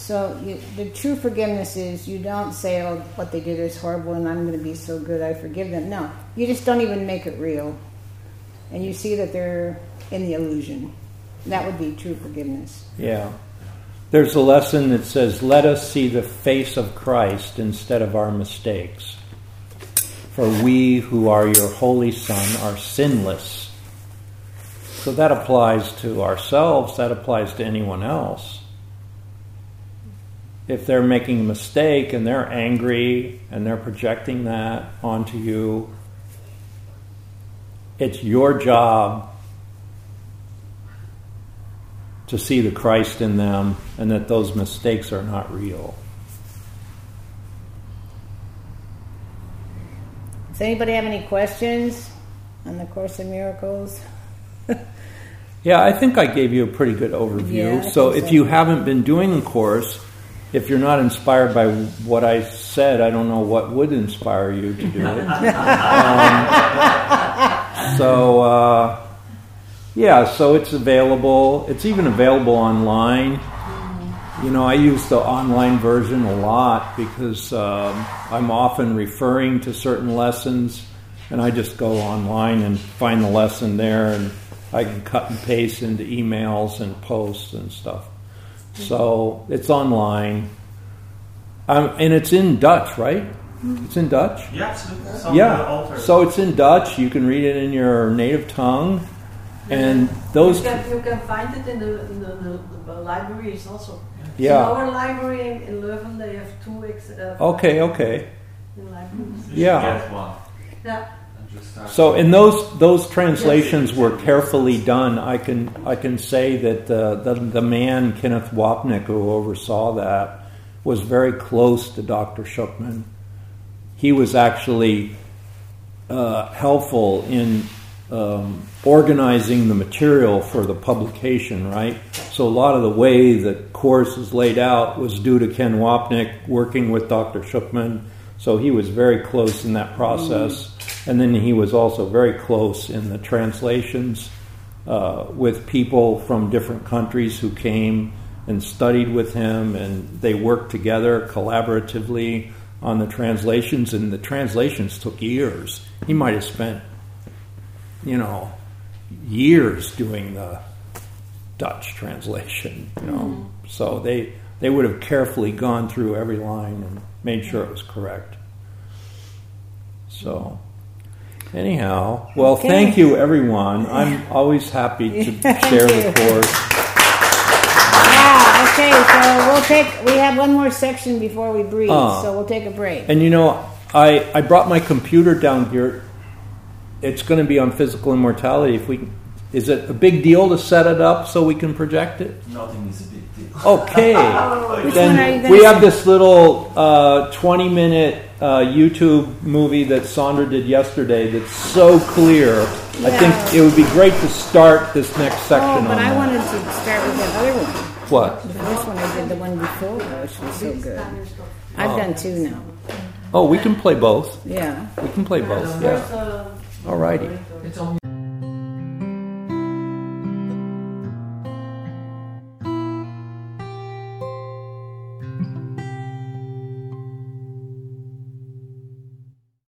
So you, the true forgiveness is you don't say, "Oh, what they did is horrible, and I'm going to be so good, I forgive them." No, you just don't even make it real, and you see that they're in the illusion. That would be true forgiveness. Yeah. There's a lesson that says, "Let us see the face of Christ instead of our mistakes." For we who are your holy Son are sinless. So that applies to ourselves, that applies to anyone else if they're making a mistake and they're angry and they're projecting that onto you, it's your job to see the Christ in them and that those mistakes are not real. Does anybody have any questions on the Course in Miracles? yeah, I think I gave you a pretty good overview. Yeah, so if so. you haven't been doing the course, if you're not inspired by what I said, I don't know what would inspire you to do it. um, so, uh, yeah, so it's available. It's even available online. You know, I use the online version a lot because um, I'm often referring to certain lessons, and I just go online and find the lesson there, and I can cut and paste into emails and posts and stuff. So it's online. Um, and it's in Dutch, right? It's in Dutch? Yeah, absolutely. Yeah. So it's in Dutch. You can read it in your native tongue. And those. You can, you can find it in the, in the, the, the libraries also. Yeah. In our library in, in Leuven, they have two ex- uh, Okay, okay. in libraries. Yeah. Get one. Yeah. So, and those those translations were carefully done. I can I can say that uh, the the man Kenneth Wapnick who oversaw that was very close to Dr. Schucman. He was actually uh, helpful in um, organizing the material for the publication, right? So a lot of the way the course is laid out was due to Ken Wapnick working with Dr. Schucman. So he was very close in that process. And then he was also very close in the translations uh, with people from different countries who came and studied with him, and they worked together collaboratively on the translations, and the translations took years. He might have spent, you know, years doing the Dutch translation, you know. Mm-hmm. So they they would have carefully gone through every line and made sure it was correct. So anyhow, well, okay. thank you everyone. I'm always happy to share the course. Yeah. Okay, so we'll take. We have one more section before we breathe, uh, so we'll take a break. And you know, I I brought my computer down here. It's going to be on physical immortality. If we, is it a big deal to set it up so we can project it? Nothing is a big deal. Okay. Which one are you then gonna we have say? this little uh, 20 minute uh, YouTube movie that Sondra did yesterday that's so clear. I Yeah. think it would be great to start this next section Oh, on but I that. wanted to start with that other one. What? The first one I did, the one before, which was so good. I've done two now. Oh, we can play both. Yeah. We can play both. Yeah. First, uh, Alrighty. It's on